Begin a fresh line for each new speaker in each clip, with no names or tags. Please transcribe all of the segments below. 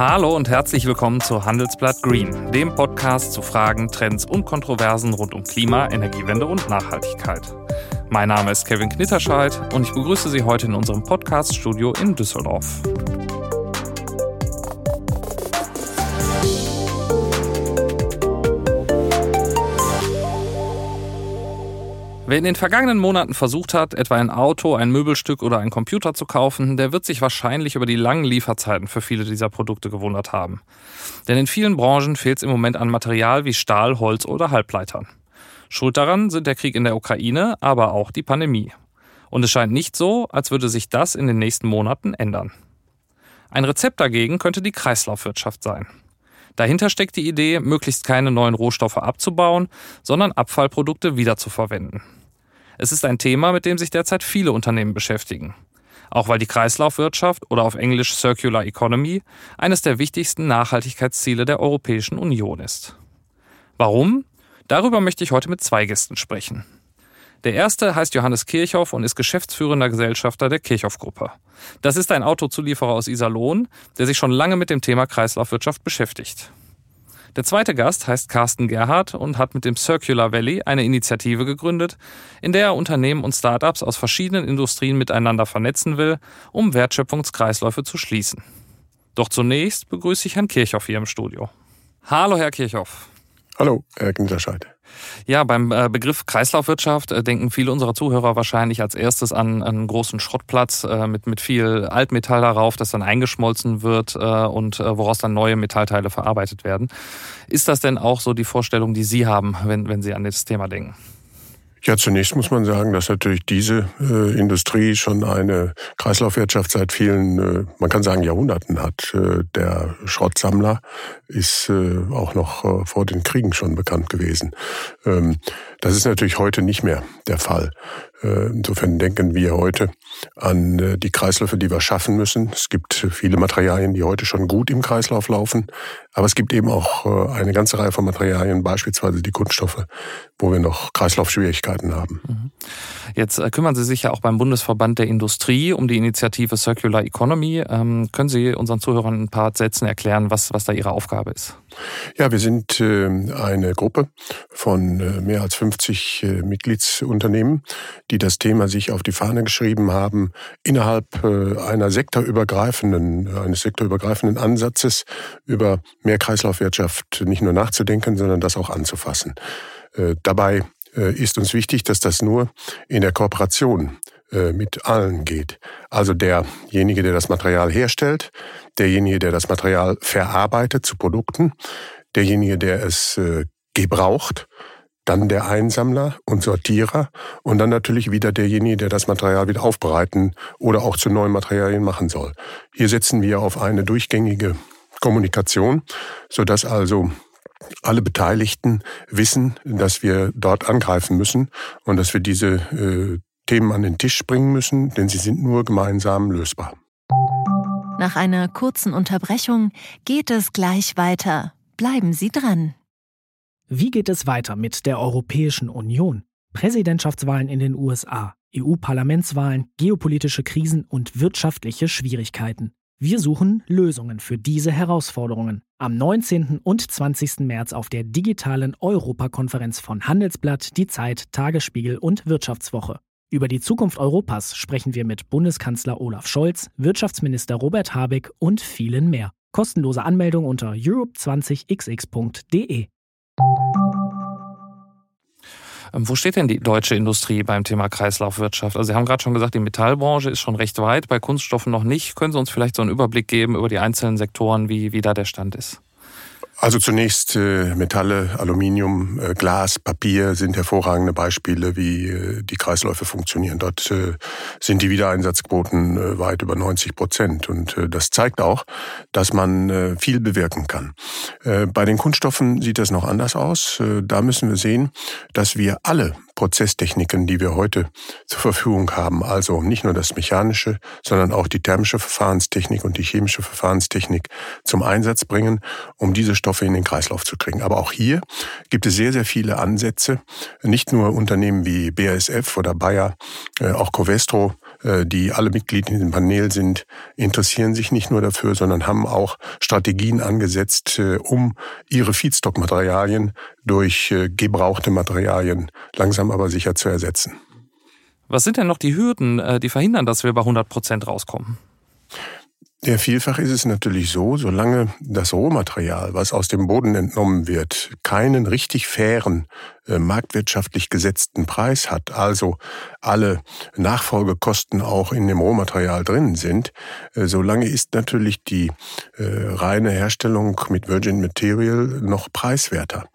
Hallo und herzlich willkommen zu Handelsblatt Green, dem Podcast zu Fragen, Trends und Kontroversen rund um Klima, Energiewende und Nachhaltigkeit. Mein Name ist Kevin Knitterscheid und ich begrüße Sie heute in unserem Podcast-Studio in Düsseldorf. Wer in den vergangenen Monaten versucht hat, etwa ein Auto, ein Möbelstück oder einen Computer zu kaufen, der wird sich wahrscheinlich über die langen Lieferzeiten für viele dieser Produkte gewundert haben. Denn in vielen Branchen fehlt es im Moment an Material wie Stahl, Holz oder Halbleitern. Schuld daran sind der Krieg in der Ukraine, aber auch die Pandemie. Und es scheint nicht so, als würde sich das in den nächsten Monaten ändern. Ein Rezept dagegen könnte die Kreislaufwirtschaft sein. Dahinter steckt die Idee, möglichst keine neuen Rohstoffe abzubauen, sondern Abfallprodukte wiederzuverwenden. Es ist ein Thema, mit dem sich derzeit viele Unternehmen beschäftigen. Auch weil die Kreislaufwirtschaft oder auf Englisch Circular Economy eines der wichtigsten Nachhaltigkeitsziele der Europäischen Union ist. Warum? Darüber möchte ich heute mit zwei Gästen sprechen. Der erste heißt Johannes Kirchhoff und ist geschäftsführender Gesellschafter der Kirchhoff-Gruppe. Das ist ein Autozulieferer aus Iserlohn, der sich schon lange mit dem Thema Kreislaufwirtschaft beschäftigt. Der zweite Gast heißt Carsten Gerhardt und hat mit dem Circular Valley eine Initiative gegründet, in der er Unternehmen und Startups aus verschiedenen Industrien miteinander vernetzen will, um Wertschöpfungskreisläufe zu schließen. Doch zunächst begrüße ich Herrn Kirchhoff hier im Studio. Hallo, Herr Kirchhoff.
Hallo, Herr Gnitterscheid.
Ja, beim äh, Begriff Kreislaufwirtschaft äh, denken viele unserer Zuhörer wahrscheinlich als erstes an einen großen Schrottplatz äh, mit, mit viel Altmetall darauf, das dann eingeschmolzen wird und woraus dann neue Metallteile verarbeitet werden. Ist das denn auch so die Vorstellung, die Sie haben, wenn, wenn Sie an das Thema denken?
Ja, zunächst muss man sagen, dass natürlich diese äh, Industrie schon eine Kreislaufwirtschaft seit vielen, äh, man kann sagen Jahrhunderten hat. Äh, der Schrottsammler ist äh, auch noch äh, vor den Kriegen schon bekannt gewesen. Ähm, das ist natürlich heute nicht mehr der Fall. Äh, insofern denken wir heute an äh, die Kreisläufe, die wir schaffen müssen. Es gibt viele Materialien, die heute schon gut im Kreislauf laufen, aber es gibt eben auch äh, eine ganze Reihe von Materialien, beispielsweise die Kunststoffe, wo wir noch Kreislaufschwierigkeiten haben. Mhm.
Jetzt kümmern Sie sich ja auch beim Bundesverband der Industrie um die Initiative Circular Economy. Ähm, können Sie unseren Zuhörern ein paar Sätzen erklären, was, was da Ihre Aufgabe ist?
Ja, wir sind eine Gruppe von mehr als 50 Mitgliedsunternehmen, die das Thema sich auf die Fahne geschrieben haben, innerhalb äh, einer sektorübergreifenden, eines sektorübergreifenden Ansatzes über mehr Kreislaufwirtschaft nicht nur nachzudenken, sondern das auch anzufassen. Äh, dabei äh, ist uns wichtig, dass das nur in der Kooperation mit allen geht. Also derjenige, der das Material herstellt, derjenige, der das Material verarbeitet zu Produkten, derjenige, der es gebraucht dann der Einsammler und Sortierer und dann natürlich wieder derjenige, der das Material wieder aufbereiten oder auch zu neuen Materialien machen soll. Hier setzen wir auf eine durchgängige Kommunikation, sodass also alle Beteiligten wissen, dass wir dort angreifen müssen und dass wir diese äh, Themen an den Tisch bringen müssen, denn sie sind nur gemeinsam lösbar.
Nach einer kurzen Unterbrechung geht es gleich weiter. Bleiben Sie dran.
Wie geht es weiter mit der Europäischen Union? Präsidentschaftswahlen in den USA, EU-Parlamentswahlen, geopolitische Krisen und wirtschaftliche Schwierigkeiten. Wir suchen Lösungen für diese Herausforderungen. Am 19. und 20. März auf der digitalen Europakonferenz von Handelsblatt, Die Zeit, Tagesspiegel und Wirtschaftswoche. Über die Zukunft Europas sprechen wir mit Bundeskanzler Olaf Scholz, Wirtschaftsminister Robert Habeck und vielen mehr. Kostenlose Anmeldung unter europe20xx.de.
Ähm, wo steht denn die deutsche Industrie beim Thema Kreislaufwirtschaft? Also Sie haben gerade schon gesagt, die Metallbranche ist schon recht weit, bei Kunststoffen noch nicht. Können Sie uns vielleicht so einen Überblick geben über die einzelnen Sektoren, wie, wie da der Stand ist?
Also zunächst äh, Metalle, Aluminium, äh, Glas, Papier sind hervorragende Beispiele, wie äh, die Kreisläufe funktionieren. Dort äh, sind die Wiedereinsatzquoten äh, weit über 90 Prozent. Und das zeigt auch, dass man viel bewirken kann. Bei den Kunststoffen sieht das noch anders aus. Da müssen wir sehen, dass wir alle Prozesstechniken, die wir heute zur Verfügung haben. Also nicht nur das mechanische, sondern auch die thermische Verfahrenstechnik und die chemische Verfahrenstechnik zum Einsatz bringen, um diese Stoffe in den Kreislauf zu kriegen. Aber auch hier gibt es sehr, sehr viele Ansätze. Nicht nur Unternehmen wie BASF oder Bayer, äh, auch Covestro die alle Mitglieder in dem Panel sind, interessieren sich nicht nur dafür, sondern haben auch Strategien angesetzt, äh, um ihre Feedstock-Materialien durch äh, gebrauchte Materialien langsam aber sicher zu ersetzen.
Was sind denn noch die Hürden, die verhindern, dass wir bei 100 Prozent rauskommen?
Ja, vielfach ist es natürlich so, solange das Rohmaterial, was aus dem Boden entnommen wird, keinen richtig fairen, äh, marktwirtschaftlich gesetzten Preis hat, also alle Nachfolgekosten auch in dem Rohmaterial drin sind, äh, solange ist natürlich die äh, reine Herstellung mit Virgin Material noch preiswerter.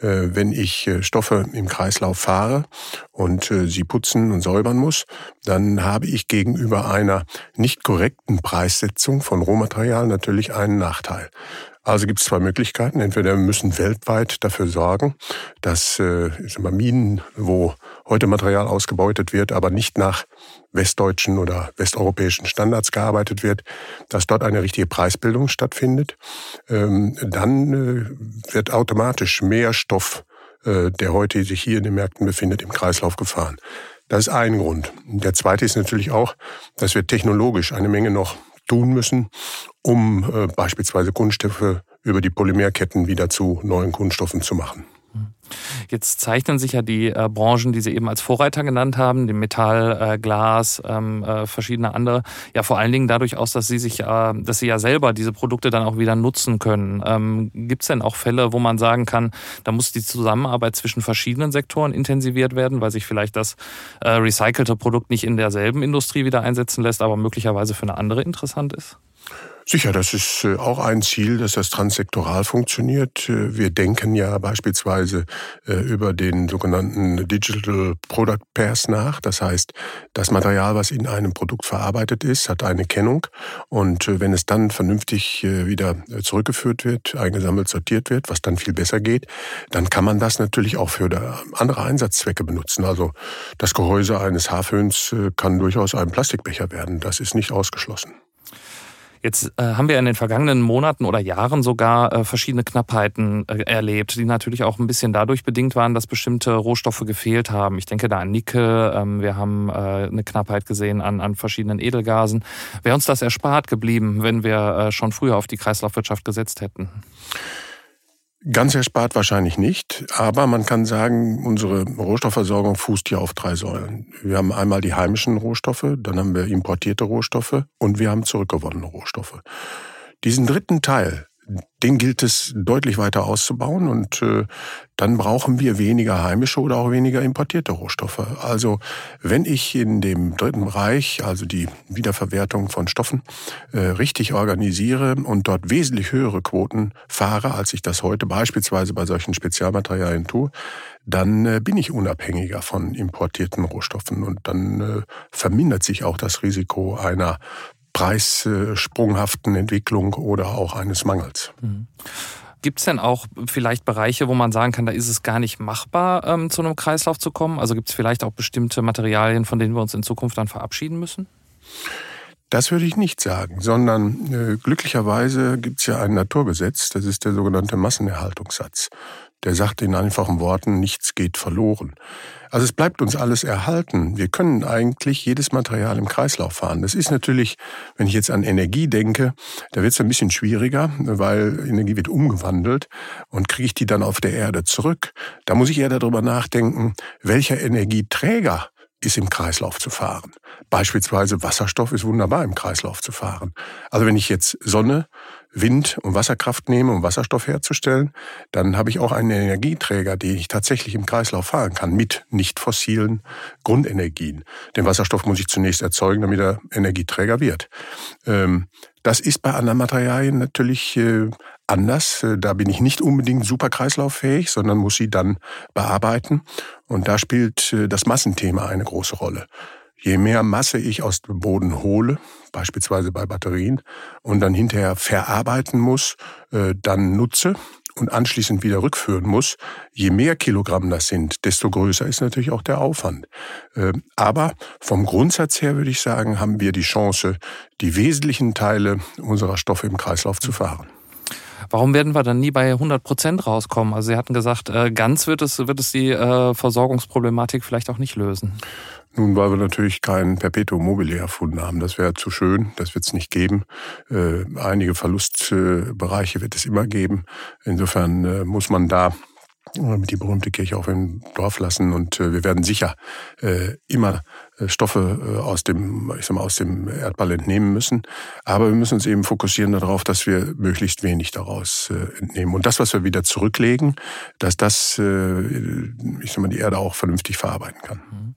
Äh, wenn ich äh, Stoffe im Kreislauf fahre und äh, sie putzen und säubern muss, dann habe ich gegenüber einer nicht korrekten Preissetzung von Rohmaterial natürlich einen Nachteil. Also gibt es zwei Möglichkeiten. Entweder wir müssen weltweit dafür sorgen, dass äh, mal, Minen, wo heute Material ausgebeutet wird, aber nicht nach westdeutschen oder westeuropäischen Standards gearbeitet wird, dass dort eine richtige Preisbildung stattfindet. Ähm, dann äh, wird automatisch mehr Stoff, äh, der heute sich hier in den Märkten befindet, im Kreislauf gefahren. Das ist ein Grund. Der zweite ist natürlich auch, dass wir technologisch eine Menge noch tun müssen, um äh, beispielsweise Kunststoffe über die Polymerketten wieder zu neuen Kunststoffen zu machen.
Jetzt zeichnen sich ja die äh, Branchen, die Sie eben als Vorreiter genannt haben, dem Metall, äh, Glas, ähm, äh, verschiedene andere, ja vor allen Dingen dadurch aus, dass sie sich, dass sie ja selber diese Produkte dann auch wieder nutzen können. Ähm, Gibt es denn auch Fälle, wo man sagen kann, da muss die Zusammenarbeit zwischen verschiedenen Sektoren intensiviert werden, weil sich vielleicht das äh, recycelte Produkt nicht in derselben Industrie wieder einsetzen lässt, aber möglicherweise für eine andere interessant ist?
Sicher, das ist äh, auch ein Ziel, dass das transsektoral funktioniert. Äh, wir denken ja beispielsweise äh, über den sogenannten Digital Product Pairs nach. Das heißt, das Material, was in einem Produkt verarbeitet ist, hat eine Kennung. Und wenn es dann vernünftig wieder zurückgeführt wird, eingesammelt, sortiert wird, was dann viel besser geht, dann kann man das natürlich auch für andere Einsatzzwecke benutzen. Also das Gehäuse eines Haarföhns kann durchaus ein Plastikbecher werden. Das ist nicht ausgeschlossen.
Jetzt äh, haben wir in den vergangenen Monaten oder Jahren sogar äh, verschiedene Knappheiten äh, erlebt, die natürlich auch ein bisschen dadurch bedingt waren, dass bestimmte Rohstoffe gefehlt haben. Ich denke da an Nickel, ähm, wir haben äh, eine Knappheit gesehen an, an verschiedenen Edelgasen. Wäre uns das erspart geblieben, wenn wir äh, schon früher auf die Kreislaufwirtschaft gesetzt hätten?
Ganz erspart wahrscheinlich nicht, aber man kann sagen, unsere Rohstoffversorgung fußt hier auf drei Säulen. Wir haben einmal die heimischen Rohstoffe, dann haben wir importierte Rohstoffe und wir haben zurückgewonnene Rohstoffe. Diesen dritten Teil, den gilt es deutlich weiter auszubauen und äh, dann brauchen wir weniger heimische oder auch weniger importierte Rohstoffe. Also wenn ich in dem dritten Bereich, also die Wiederverwertung von Stoffen, äh, richtig organisiere und dort wesentlich höhere Quoten fahre, als ich das heute beispielsweise bei solchen Spezialmaterialien tue, dann äh, bin ich unabhängiger von importierten Rohstoffen und dann äh, vermindert sich auch das Risiko einer preissprunghaften Entwicklung oder auch eines Mangels. Mhm.
Gibt es denn auch vielleicht Bereiche, wo man sagen kann, da ist es gar nicht machbar, ähm, zu einem Kreislauf zu kommen? Also gibt es vielleicht auch bestimmte Materialien, von denen wir uns in Zukunft dann verabschieden müssen?
Das würde ich nicht sagen, sondern äh, glücklicherweise gibt es ja ein Naturgesetz, das ist der sogenannte Massenerhaltungssatz. Der sagt in einfachen Worten, nichts geht verloren. Also es bleibt uns alles erhalten. Wir können eigentlich jedes Material im Kreislauf fahren. Das ist natürlich, wenn ich jetzt an Energie denke, da wird es ein bisschen schwieriger, weil Energie wird umgewandelt und kriege ich die dann auf der Erde zurück. Da muss ich eher darüber nachdenken, welcher Energieträger ist im Kreislauf zu fahren. Beispielsweise Wasserstoff ist wunderbar im Kreislauf zu fahren. Also wenn ich jetzt Sonne, Wind und Wasserkraft nehme, um Wasserstoff herzustellen, dann habe ich auch einen Energieträger, den ich tatsächlich im Kreislauf fahren kann, mit nicht fossilen Grundenergien. Den Wasserstoff muss ich zunächst erzeugen, damit er Energieträger wird. Ähm, das ist bei anderen Materialien natürlich äh, anders. Äh, da bin ich nicht unbedingt super kreislauffähig, sondern muss sie dann bearbeiten. Und da spielt äh, das Massenthema eine große Rolle. Je mehr Masse ich aus dem Boden hole, beispielsweise bei Batterien, und dann hinterher verarbeiten muss, äh, dann nutze und anschließend wieder rückführen muss, je mehr Kilogramm das sind, desto größer ist natürlich auch der Aufwand. Aber vom Grundsatz her würde ich sagen, haben wir die Chance, die wesentlichen Teile unserer Stoffe im Kreislauf zu fahren.
Warum werden wir dann nie bei 100 Prozent rauskommen? Also Sie hatten gesagt, äh, ganz wird es, wird es die äh, Versorgungsproblematik vielleicht auch nicht lösen.
Nun, weil wir natürlich kein Perpetuum mobile erfunden haben. Das wäre zu schön, das wird es nicht geben. Äh, einige Verlustbereiche wird es immer geben. Insofern äh, muss man da die berühmte Kirche auf dem Dorf lassen und äh, wir werden sicher äh, immer äh, Stoffe äh, aus dem, ich sag mal, aus dem Erdball entnehmen müssen. Aber wir müssen uns eben fokussieren darauf, dass wir möglichst wenig daraus äh, entnehmen. Und das, was wir wieder zurücklegen, dass das, äh, ich sag mal, die Erde auch vernünftig verarbeiten kann. Mhm.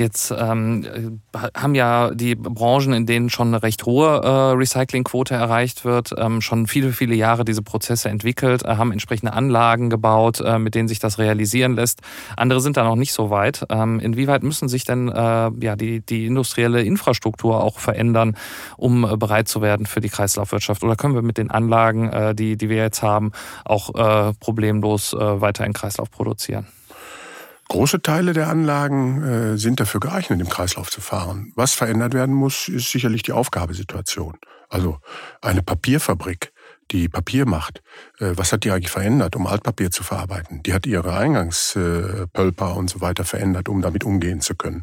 Jetzt ähm, haben ja die Branchen, in denen schon eine recht hohe äh, Recyclingquote erreicht wird, ähm, schon viele, viele Jahre diese Prozesse entwickelt, äh, haben entsprechende Anlagen gebaut, äh, mit denen sich das realisieren lässt. Andere sind da noch nicht so weit. Ähm, inwieweit müssen sich denn äh, ja, die, die industrielle Infrastruktur auch verändern, um äh, bereit zu werden für die Kreislaufwirtschaft? Oder können wir mit den Anlagen, äh, die, die wir jetzt haben, auch äh, problemlos äh, weiter in Kreislauf produzieren?
Große Teile der Anlagen äh, sind dafür geeignet, im Kreislauf zu fahren. Was verändert werden muss, ist sicherlich die Aufgabesituation. Also eine Papierfabrik, die Papier macht, äh, was hat die eigentlich verändert, um Altpapier zu verarbeiten? Die hat ihre Eingangspölper und so weiter verändert, um damit umgehen zu können.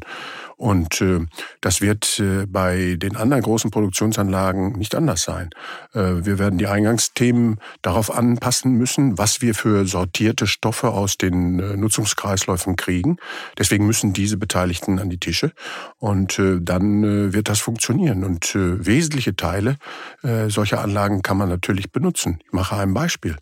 Und äh, das wird äh, bei den anderen großen Produktionsanlagen nicht anders sein. Äh, wir werden die Eingangsthemen darauf anpassen müssen, was wir für sortierte Stoffe aus den äh, Nutzungskreisläufen kriegen. Deswegen müssen diese Beteiligten an die Tische und äh, dann äh, wird das funktionieren. Und äh, wesentliche Teile äh, solcher Anlagen kann man natürlich benutzen. Ich mache ein Beispiel.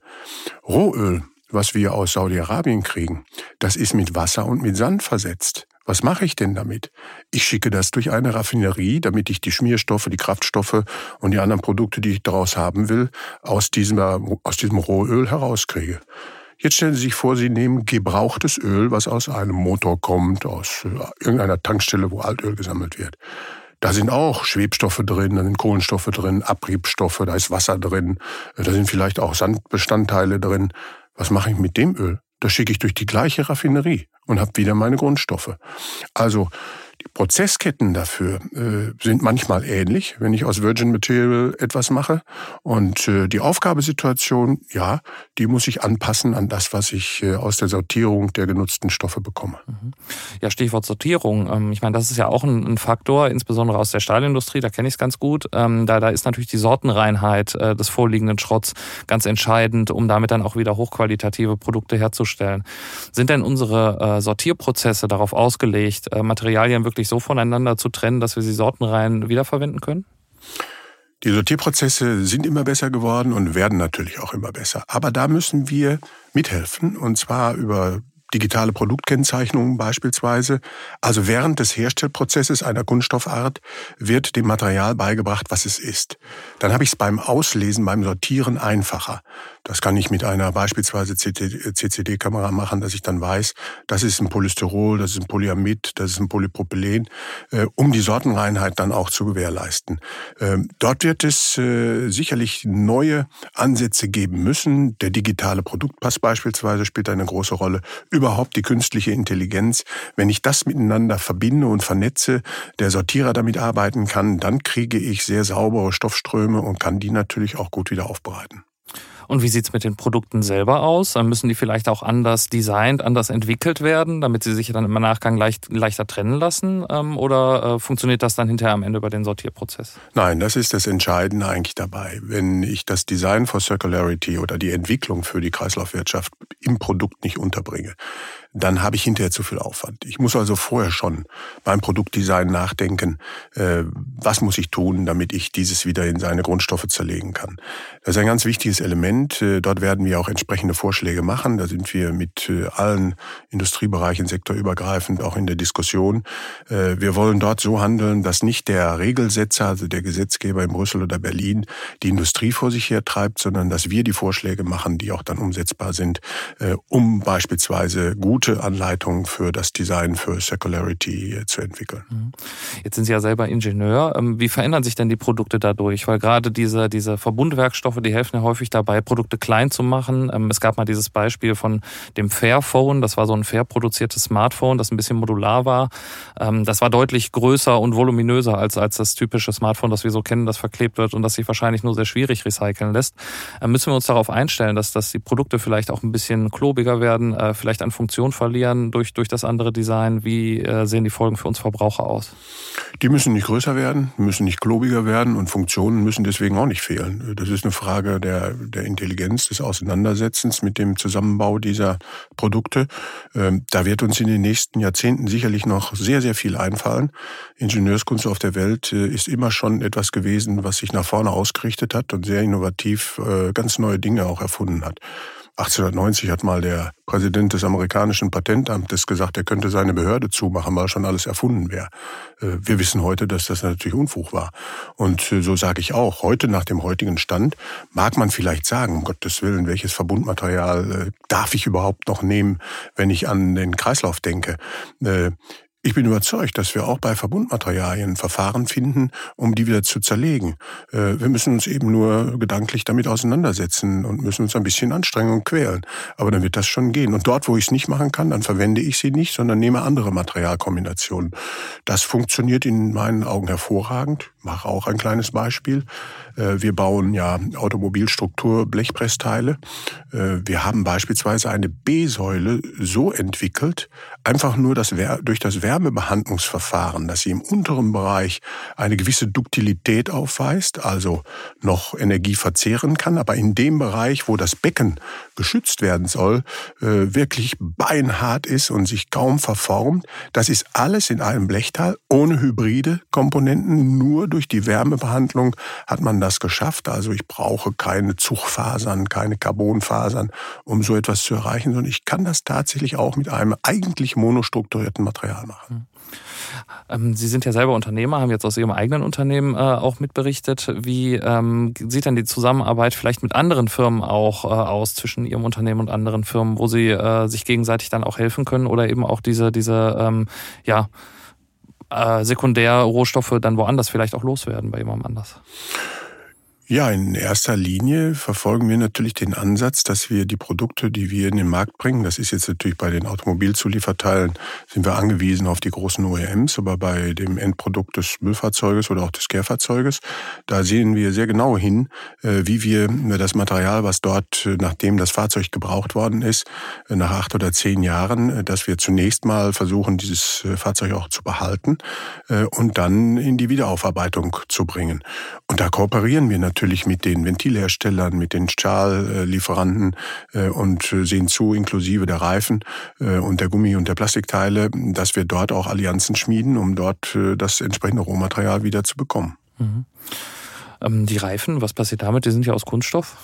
Rohöl was wir aus Saudi-Arabien kriegen, das ist mit Wasser und mit Sand versetzt. Was mache ich denn damit? Ich schicke das durch eine Raffinerie, damit ich die Schmierstoffe, die Kraftstoffe und die anderen Produkte, die ich daraus haben will, aus diesem, aus diesem Rohöl herauskriege. Jetzt stellen Sie sich vor, Sie nehmen gebrauchtes Öl, was aus einem Motor kommt, aus äh, irgendeiner Tankstelle, wo Altöl gesammelt wird. Da sind auch Schwebstoffe drin, da sind Kohlenstoffe drin, Abriebstoffe, da ist Wasser drin, da sind vielleicht auch Sandbestandteile drin. Was mache ich mit dem Öl? Das schicke ich durch die gleiche Raffinerie und habe wieder meine Grundstoffe. Also Prozessketten dafür äh, sind manchmal ähnlich, wenn ich aus Virgin Material etwas mache. Und äh, die Aufgabesituation, ja, die muss ich anpassen an das, was ich äh, aus der Sortierung der genutzten Stoffe bekomme. Mhm.
Ja, Stichwort Sortierung. Ähm, ich meine, das ist ja auch ein, ein Faktor, insbesondere aus der Stahlindustrie, da kenne ich es ganz gut. Ähm, da, da ist natürlich die Sortenreinheit äh, des vorliegenden Schrotts ganz entscheidend, um damit dann auch wieder hochqualitative Produkte herzustellen. Sind denn unsere äh, Sortierprozesse darauf ausgelegt, äh, Materialien wirklich so voneinander zu trennen, dass wir sie sortenrein wiederverwenden können?
Die Sortierprozesse sind immer besser geworden und werden natürlich auch immer besser. Aber da müssen wir mithelfen und zwar über digitale Produktkennzeichnungen beispielsweise. Also während des Herstellprozesses einer Kunststoffart wird dem Material beigebracht, was es ist. Dann habe ich es beim Auslesen, beim Sortieren einfacher. Das kann ich mit einer beispielsweise CCD-Kamera machen, dass ich dann weiß, das ist ein Polystyrol, das ist ein Polyamid, das ist ein Polypropylen, äh, um die Sortenreinheit dann auch zu gewährleisten. Ähm, dort wird es äh, sicherlich neue Ansätze geben müssen. Der digitale Produktpass beispielsweise spielt eine große Rolle. Überhaupt die künstliche Intelligenz. Wenn ich das miteinander verbinde und vernetze, der Sortierer damit arbeiten kann, dann kriege ich sehr saubere Stoffströme und kann die natürlich auch gut wieder aufbereiten.
Und wie sieht's mit den Produkten selber aus? Dann müssen die vielleicht auch anders designt, anders entwickelt werden, damit sie sich dann im Nachgang leicht, leichter trennen lassen? Ähm, oder äh, funktioniert das dann hinterher am Ende über den Sortierprozess?
Nein, das ist das Entscheidende eigentlich dabei. Wenn ich das Design for Circularity oder die Entwicklung für die Kreislaufwirtschaft im Produkt nicht unterbringe, dann habe ich hinterher zu viel Aufwand. Ich muss also vorher schon beim Produktdesign nachdenken, äh, was muss ich tun, damit ich dieses wieder in seine Grundstoffe zerlegen kann. Das ist ein ganz wichtiges Element. Äh, dort werden wir auch entsprechende Vorschläge machen. Da sind wir mit äh, allen Industriebereichen sektorübergreifend auch in der Diskussion. Wir wollen dort so handeln, dass nicht der Regelsetzer, also der Gesetzgeber in Brüssel oder Berlin, die Industrie vor sich her treibt, sondern dass wir die Vorschläge machen, die auch dann umsetzbar sind, um beispielsweise gut gute Anleitung für das Design für Circularity zu entwickeln. Mhm.
Jetzt sind Sie ja selber Ingenieur. Ähm, wie verändern sich denn die Produkte dadurch? Weil gerade diese, diese Verbundwerkstoffe, die helfen ja häufig dabei, Produkte klein zu machen. Ähm, es gab mal dieses Beispiel von dem Fairphone. Das war so ein fair produziertes Smartphone, das ein bisschen modular war. Ähm, das war deutlich größer und voluminöser als, als das typische Smartphone, das wir so kennen, das verklebt wird und das sich wahrscheinlich nur sehr schwierig recyceln lässt. Müssen wir uns darauf einstellen, dass, dass die Produkte vielleicht auch ein bisschen klobiger werden, äh, vielleicht an Funktion verlieren durch, durch das andere Design? Wie äh, sehen die Folgen für uns Verbraucher aus?
Die müssen nicht größer werden, müssen nicht klobiger werden und Funktionen müssen deswegen auch nicht fehlen. Das ist eine Frage der, der Intelligenz, des Auseinandersetzens mit dem Zusammenbau dieser Produkte. Ähm, da wird uns in den nächsten Jahrzehnten sicherlich noch sehr, sehr viel einfallen. Ingenieurskunst auf der Welt äh, ist immer schon etwas gewesen, was sich nach vorne ausgerichtet hat und sehr innovativ äh, ganz neue Dinge auch erfunden hat. 1890 hat mal der Präsident des amerikanischen Patentamtes gesagt, er könnte seine Behörde zumachen, weil schon alles erfunden wäre. Äh, wir wissen heute, dass das natürlich Unfug war. Und äh, so sage ich auch, heute nach dem heutigen Stand mag man vielleicht sagen, um Gottes Willen, welches Verbundmaterial äh, darf ich überhaupt noch nehmen, wenn ich an den Kreislauf denke. Ich bin überzeugt, dass wir auch bei Verbundmaterialien Verfahren finden, um die wieder zu zerlegen. Äh, wir müssen uns eben nur gedanklich damit auseinandersetzen und müssen uns ein bisschen anstrengen und quälen. Aber dann wird das schon gehen. Und dort, wo ich es nicht machen kann, dann verwende ich sie nicht, sondern nehme andere Materialkombinationen. Das funktioniert in meinen Augen hervorragend. Ich mache auch ein kleines Beispiel. Äh, wir bauen ja Automobilstruktur, Blechpressteile. Äh, wir haben beispielsweise eine B-Säule so entwickelt, einfach nur das, durch das Wärmebehandlungsverfahren, dass sie im unteren Bereich eine gewisse Duktilität aufweist, also noch Energie verzehren kann, aber in dem Bereich, wo das Becken geschützt werden soll, äh, wirklich beinhart ist und sich kaum verformt. Das ist alles in einem Blechteil ohne hybride Komponenten. Nur durch die Wärmebehandlung hat man das geschafft. Also ich brauche keine Zugfasern, keine Carbonfasern, um so etwas zu erreichen, sondern ich kann das tatsächlich auch mit einem eigentlich monostrukturierten Material machen. Hm.
Ähm, Sie sind ja selber Unternehmer, haben jetzt aus Ihrem eigenen Unternehmen äh, auch mitberichtet. Wie ähm, sieht denn die Zusammenarbeit vielleicht mit anderen Firmen auch äh, aus zwischen Ihrem Unternehmen und anderen Firmen, wo Sie äh, sich gegenseitig dann auch helfen können oder eben auch diese, diese ähm, ja, Sekundärrohstoffe dann woanders vielleicht auch loswerden bei jemandem anders?
Ja, in erster Linie verfolgen wir natürlich den Ansatz, dass wir die Produkte, die wir in den Markt bringen, das ist jetzt natürlich bei den Automobilzulieferteilen, sind wir angewiesen auf die großen OEMs, aber bei dem Endprodukt des Müllfahrzeuges oder auch des Kehrfahrzeuges, da sehen wir sehr genau hin, äh, wie wir das Material, was dort, äh, nachdem das Fahrzeug gebraucht worden ist, äh, nach acht oder zehn Jahren, dass wir zunächst mal versuchen, dieses Fahrzeug auch zu behalten und dann in die Wiederaufarbeitung zu bringen. Und da kooperieren wir natürlich natürlich mit den Ventilherstellern, mit den Stahllieferanten äh, und sehen zu, inklusive der Reifen äh, und der Gummi- und der Plastikteile, dass wir dort auch Allianzen schmieden, um dort äh, das entsprechende Rohmaterial wieder zu bekommen. Mhm.
Ähm, die Reifen, was passiert damit? Die sind ja aus Kunststoff.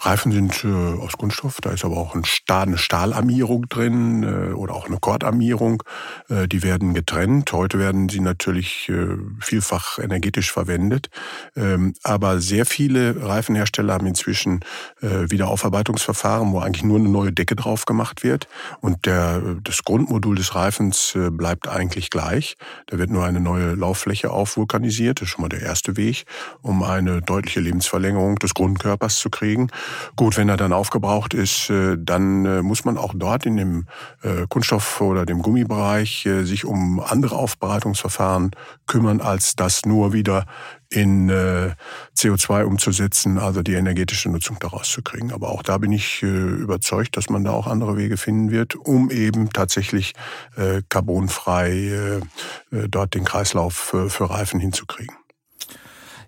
Reifen sind äh, aus Kunststoff, da ist aber auch ein Stahl, eine Stahlarmierung drin äh, oder auch eine Kordarmierung. Äh, die werden getrennt. Heute werden sie natürlich äh, vielfach energetisch verwendet. Ähm, aber sehr viele Reifenhersteller haben inzwischen äh, Wiederaufarbeitungsverfahren, wo eigentlich nur eine neue Decke drauf gemacht wird. Und der, das Grundmodul des Reifens äh, bleibt eigentlich gleich. Da wird nur eine neue Lauffläche aufvulkanisiert. Das ist schon mal der erste Weg, um eine deutliche Lebensverlängerung des Grundkörpers zu kriegen. Gut, wenn er dann aufgebraucht ist, äh, dann äh, muss man auch dort in dem äh, Kunststoff- oder dem Gummibereich sich um andere Aufbereitungsverfahren kümmern, als das nur wieder in CO2 umzusetzen, also die energetische Nutzung daraus zu kriegen. Aber auch da bin ich überzeugt, dass man da auch andere Wege finden wird, um eben tatsächlich carbonfrei dort den Kreislauf für Reifen hinzukriegen.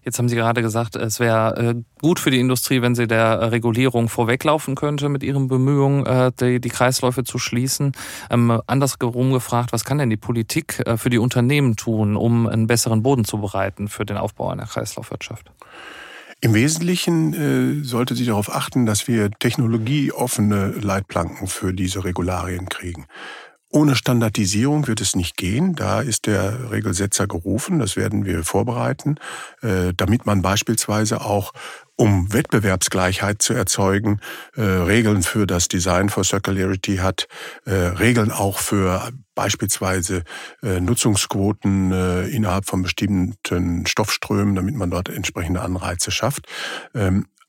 Jetzt haben Sie gerade gesagt, es wäre äh, gut für die Industrie, wenn sie der Regulierung vorweglaufen könnte mit ihren Bemühungen, äh, die, die Kreisläufe zu schließen. Ähm, andersherum gefragt, was kann denn die Politik äh, für die Unternehmen tun, um einen besseren Boden zu bereiten für den Aufbau einer Kreislaufwirtschaft?
Im Wesentlichen äh, sollte sie darauf achten, dass wir technologieoffene Leitplanken für diese Regularien kriegen. Ohne Standardisierung wird es nicht gehen. Da ist der Regelsetzer gerufen. Das werden wir vorbereiten, äh, damit man beispielsweise auch um Wettbewerbsgleichheit zu erzeugen, äh, Regeln für das Design for Circularity hat, äh, Regeln auch für beispielsweise Nutzungsquoten innerhalb von bestimmten Stoffströmen, damit man dort entsprechende Anreize schafft.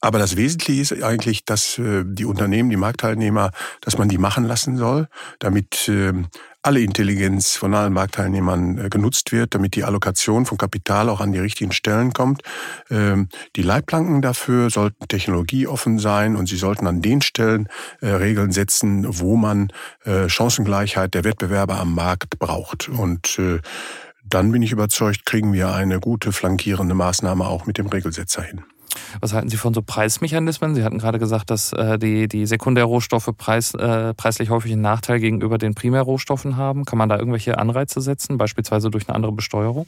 Aber das Wesentliche ist eigentlich, dass äh, die Unternehmen, die Marktteilnehmer, dass man die machen lassen soll, damit ähm, alle Intelligenz von allen Marktteilnehmern äh, genutzt wird, damit die Allokation von Kapital auch an die richtigen Stellen kommt. Ähm, die Leitplanken dafür sollten technologieoffen sein und sie sollten an den Stellen äh, Regeln setzen, wo man Chancengleichheit der Wettbewerber am Markt braucht. Und dann bin ich überzeugt, kriegen wir eine gute flankierende Maßnahme auch mit dem Regelsetzer hin.
Was halten Sie von so Preismechanismen? Sie hatten gerade gesagt, dass äh, die, die Sekundärrohstoffe preis, äh, preislich häufig einen Nachteil gegenüber den Primärrohstoffen haben. Kann man da irgendwelche Anreize setzen, beispielsweise durch eine andere Besteuerung?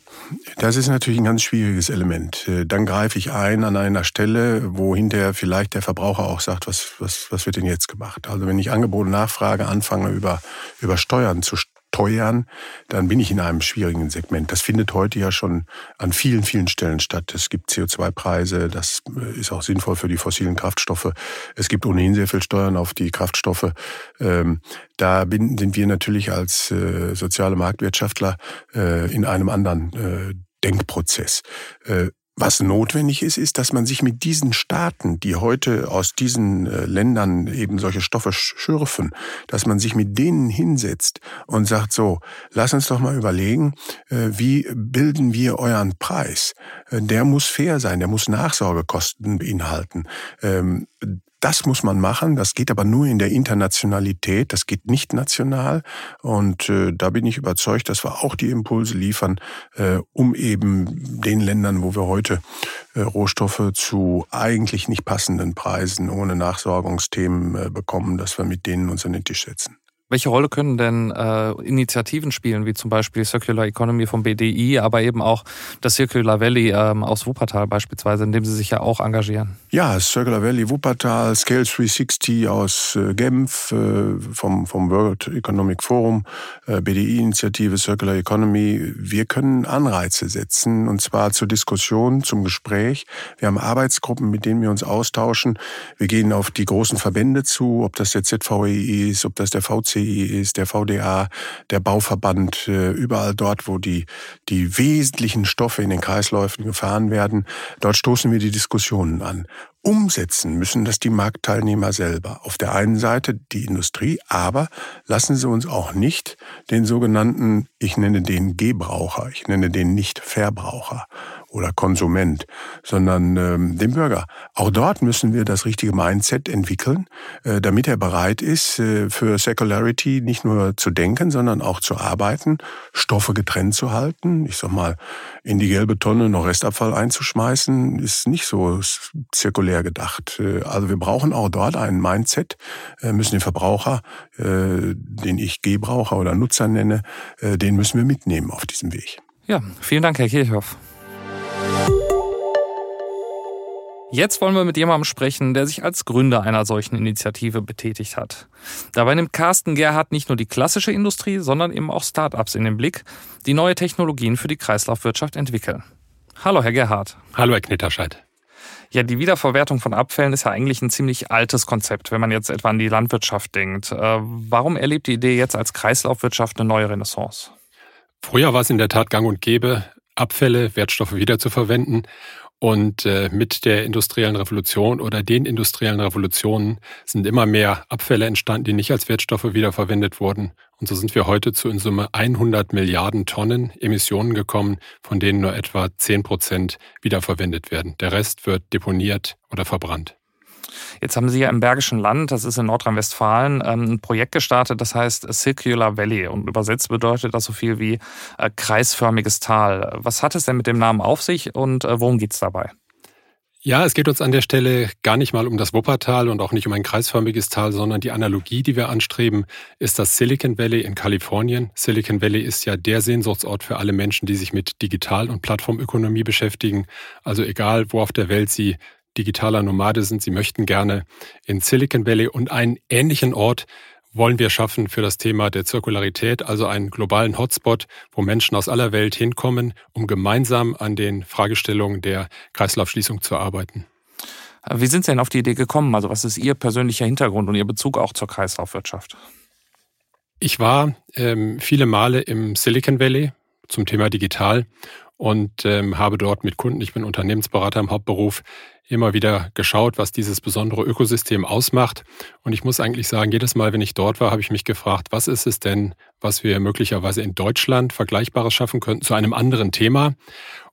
Das ist natürlich ein ganz schwieriges Element. Äh, dann greife ich ein an einer Stelle, wo hinterher vielleicht der Verbraucher auch sagt, was, was, was wird denn jetzt gemacht? Also wenn ich Angebot und Nachfrage anfange, über, über Steuern zu teuern, dann bin ich in einem schwierigen Segment. Das findet heute ja schon an vielen, vielen Stellen statt. Es gibt CO2-Preise, das äh, ist auch sinnvoll für die fossilen Kraftstoffe. Es gibt ohnehin sehr viel Steuern auf die Kraftstoffe. Ähm, da sind wir natürlich als äh, soziale Marktwirtschaftler äh, in einem anderen Denkprozess. Was notwendig ist, ist, dass man sich mit diesen Staaten, die heute aus diesen äh, Ländern eben solche Stoffe schürfen, dass man sich mit denen hinsetzt und sagt, so, lass uns doch mal überlegen, äh, wie bilden wir euren Preis? Äh, der muss fair sein, der muss Nachsorgekosten beinhalten. Das muss man machen. Das geht aber nur in der Internationalität. Das geht nicht national. Und äh, da bin ich überzeugt, dass wir auch die Impulse liefern, äh, um eben den Ländern, wo wir heute äh, Rohstoffe zu eigentlich nicht passenden Preisen ohne Nachsorgungsthemen äh, bekommen, dass wir mit denen uns an den Tisch setzen.
Welche Rolle können denn äh, Initiativen spielen, wie zum Beispiel Circular Economy vom BDI, aber eben auch das Circular Valley ähm, aus Wuppertal beispielsweise, in dem Sie sich ja auch engagieren?
Ja, Circular Valley Wuppertal, Scale 360 aus äh, Genf, äh, vom, vom World Economic Forum, äh, BDI-Initiative Circular Economy. Wir können Anreize setzen, und zwar zur Diskussion, zum Gespräch. Wir haben Arbeitsgruppen, mit denen wir uns austauschen. Wir gehen auf die großen Verbände zu, ob das der ZVEI ist, ob das der VC ist, der VDA, der Bauverband, äh, überall dort, wo die, die wesentlichen Stoffe in den Kreisläufen gefahren werden, dort stoßen wir die Diskussionen an. Umsetzen müssen das die Marktteilnehmer selber. Auf der einen Seite die Industrie, aber lassen Sie uns auch nicht den sogenannten, ich nenne den Gebraucher, ich nenne den Nicht-Verbraucher oder Konsument, sondern ähm, dem Bürger. Auch dort müssen wir das richtige Mindset entwickeln, äh, damit er bereit ist, äh, für Secularity nicht nur zu denken, sondern auch zu arbeiten, Stoffe getrennt zu halten. Ich sag mal, in die gelbe Tonne noch Restabfall einzuschmeißen, ist nicht so zirkulär gedacht. Äh, also wir brauchen auch dort ein Mindset, äh, müssen den Verbraucher, äh, den ich Gebraucher oder Nutzer nenne, äh, den müssen wir mitnehmen auf diesem Weg.
Ja, vielen Dank, Herr Kirchhoff. Jetzt wollen wir mit jemandem sprechen, der sich als Gründer einer solchen Initiative betätigt hat. Dabei nimmt Carsten Gerhardt nicht nur die klassische Industrie, sondern eben auch Start-ups in den Blick, die neue Technologien für die Kreislaufwirtschaft entwickeln. Hallo, Herr Gerhardt.
Hallo, Herr Knitterscheid.
Ja, die Wiederverwertung von Abfällen ist ja eigentlich ein ziemlich altes Konzept, wenn man jetzt etwa an die Landwirtschaft denkt. Äh, warum erlebt die Idee jetzt als Kreislaufwirtschaft eine neue Renaissance?
Früher war es in der Tat gang und gäbe, Abfälle, Wertstoffe wiederzuverwenden. Und äh, mit der industriellen Revolution oder den industriellen Revolutionen sind immer mehr Abfälle entstanden, die nicht als Wertstoffe wiederverwendet wurden. Und so sind wir heute zu in Summe 100 Milliarden Tonnen Emissionen gekommen, von denen nur etwa 10 Prozent wiederverwendet werden. Der Rest wird deponiert oder verbrannt.
Jetzt haben Sie ja im Bergischen Land, das ist in Nordrhein-Westfalen, ähm, ein Projekt gestartet, das heißt Circular Valley und übersetzt bedeutet das so viel wie äh, kreisförmiges Tal. Was hat es denn mit dem Namen auf sich und äh, worum geht es dabei?
Ja, es geht uns an der Stelle gar nicht mal um das Wuppertal und auch nicht um ein kreisförmiges Tal, sondern die Analogie, die wir anstreben, ist das Silicon Valley in Kalifornien. Silicon Valley ist ja der Sehnsuchtsort für alle Menschen, die sich mit Digital- und Plattformökonomie beschäftigen. Also egal, wo auf der Welt sie digitaler Nomade sind. Sie möchten gerne in Silicon Valley und einen ähnlichen Ort wollen wir schaffen für das Thema der Zirkularität, also einen globalen Hotspot, wo Menschen aus aller Welt hinkommen, um gemeinsam an den Fragestellungen der Kreislaufschließung zu arbeiten.
Wie sind Sie denn auf die Idee gekommen? Also was ist Ihr persönlicher Hintergrund und Ihr Bezug auch zur Kreislaufwirtschaft?
Ich war ähm, viele Male im Silicon Valley zum Thema Digital und ähm, habe dort mit Kunden, ich bin Unternehmensberater im Hauptberuf, immer wieder geschaut, was dieses besondere Ökosystem ausmacht. Und ich muss eigentlich sagen, jedes Mal, wenn ich dort war, habe ich mich gefragt, was ist es denn, was wir möglicherweise in Deutschland Vergleichbares schaffen könnten zu einem anderen Thema.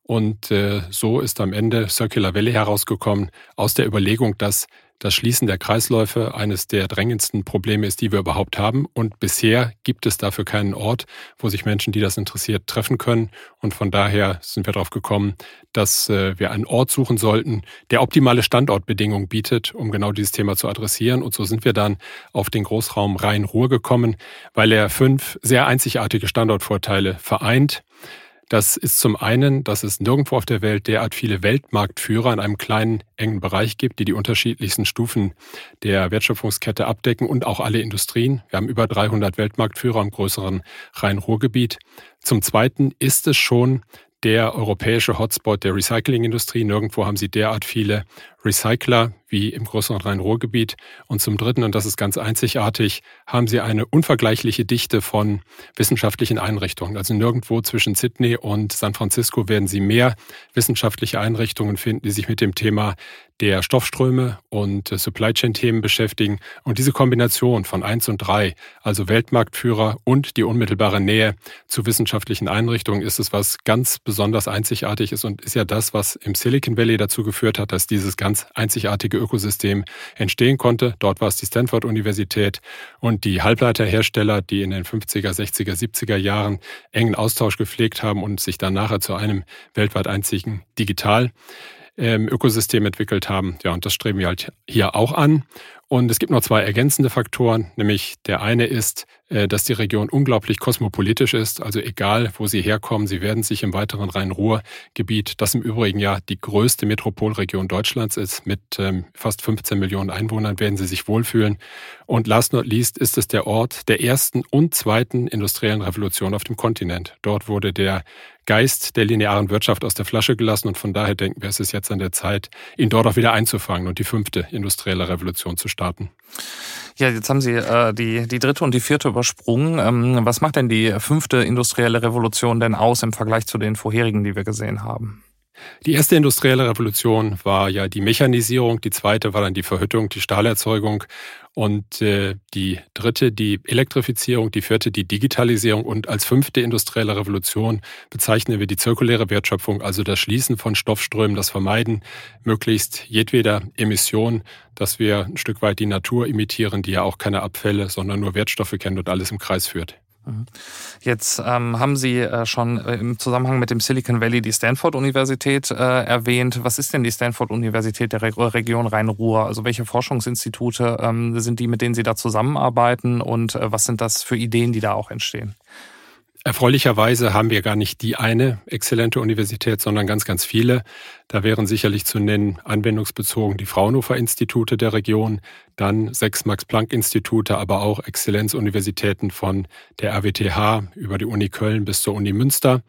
Und äh, so ist am Ende Circular Valley herausgekommen aus der Überlegung, dass das Schließen der Kreisläufe eines der drängendsten Probleme ist, die wir überhaupt haben. Und bisher gibt es dafür keinen Ort, wo sich Menschen, die das interessiert, treffen können. Und von daher sind wir darauf gekommen, dass äh, wir einen Ort suchen sollten, der optimale Standortbedingungen bietet, um genau dieses Thema zu adressieren. Und so sind wir dann auf den Großraum Rhein-Ruhr gekommen, weil er fünf sehr einzigartige Standortvorteile vereint. Das ist zum einen, dass es nirgendwo auf der Welt derart viele Weltmarktführer in einem kleinen, engen Bereich gibt, die die unterschiedlichsten Stufen der Wertschöpfungskette abdecken und auch alle Industrien. Wir haben über 300 Weltmarktführer im größeren Rhein-Ruhr-Gebiet. Zum Zweiten ist es schon der europäische Hotspot der Recyclingindustrie. Nirgendwo haben sie derart viele Recycler wie im größeren Rhein-Ruhr-Gebiet. Und zum Dritten, und das ist ganz einzigartig, haben sie eine unvergleichliche Dichte von wissenschaftlichen Einrichtungen. Also nirgendwo zwischen Sydney und San Francisco werden sie mehr wissenschaftliche Einrichtungen finden, die sich mit dem Thema der Stoffströme und Supply Chain Themen beschäftigen. Und diese Kombination von eins und drei, also Weltmarktführer und die unmittelbare Nähe zu wissenschaftlichen Einrichtungen, ist es, was ganz besonders einzigartig ist und ist ja das, was im Silicon Valley dazu geführt hat, dass dieses ganz einzigartige Ökosystem entstehen konnte. Dort war es die Stanford-Universität und die Halbleiterhersteller, die in den 50er, 60er, 70er Jahren engen Austausch gepflegt haben und sich dann nachher zu einem weltweit einzigen Digital ähm, Ökosystem entwickelt haben. Ja, und das streben wir halt hier auch an. Und es gibt noch zwei ergänzende Faktoren, nämlich der eine ist, äh, dass die Region unglaublich kosmopolitisch ist. Also egal, wo Sie herkommen, Sie werden sich im weiteren Rhein-Ruhr-Gebiet, das im Übrigen ja die größte Metropolregion Deutschlands ist, mit ähm, fast 15 Millionen Einwohnern, werden Sie sich wohlfühlen. Und last not least ist es der Ort der ersten und zweiten industriellen Revolution auf dem Kontinent. Dort wurde der Geist der linearen Wirtschaft aus der Flasche gelassen und von daher denken wir, es ist jetzt an der Zeit, ihn dort auch wieder einzufangen und die fünfte industrielle Revolution zu starten.
Ja, jetzt haben Sie äh, die, die dritte und die vierte übersprungen. Ähm, was macht denn die fünfte industrielle Revolution denn aus im Vergleich zu den vorherigen, die wir gesehen haben?
Die erste industrielle Revolution war ja die Mechanisierung, die zweite war dann die Verhüttung, die Stahlerzeugung und äh, die dritte die Elektrifizierung, die vierte die Digitalisierung und als fünfte industrielle Revolution bezeichnen wir die zirkuläre Wertschöpfung, also das Schließen von Stoffströmen, das Vermeiden möglichst jedweder Emission, dass wir ein Stück weit die Natur imitieren, die ja auch keine Abfälle, sondern nur Wertstoffe kennt und alles im Kreis führt.
Mhm. Jetzt ähm, haben Sie äh, schon äh, im Zusammenhang mit dem Silicon Valley die Stanford-Universität äh, erwähnt. Was ist denn die Stanford-Universität der Re Region Rhein-Ruhr? Also welche Forschungsinstitute ähm, sind die, mit denen Sie da zusammenarbeiten und äh, was sind das für Ideen, die da auch entstehen?
Erfreulicherweise haben wir gar nicht die eine exzellente Universität, sondern ganz, ganz viele. Da wären sicherlich zu nennen anwendungsbezogen die Fraunhofer Institute der Region, dann sechs Max-Planck-Institute, aber auch Exzellenzuniversitäten von der RWTH über die Uni Köln bis zur Uni Münster.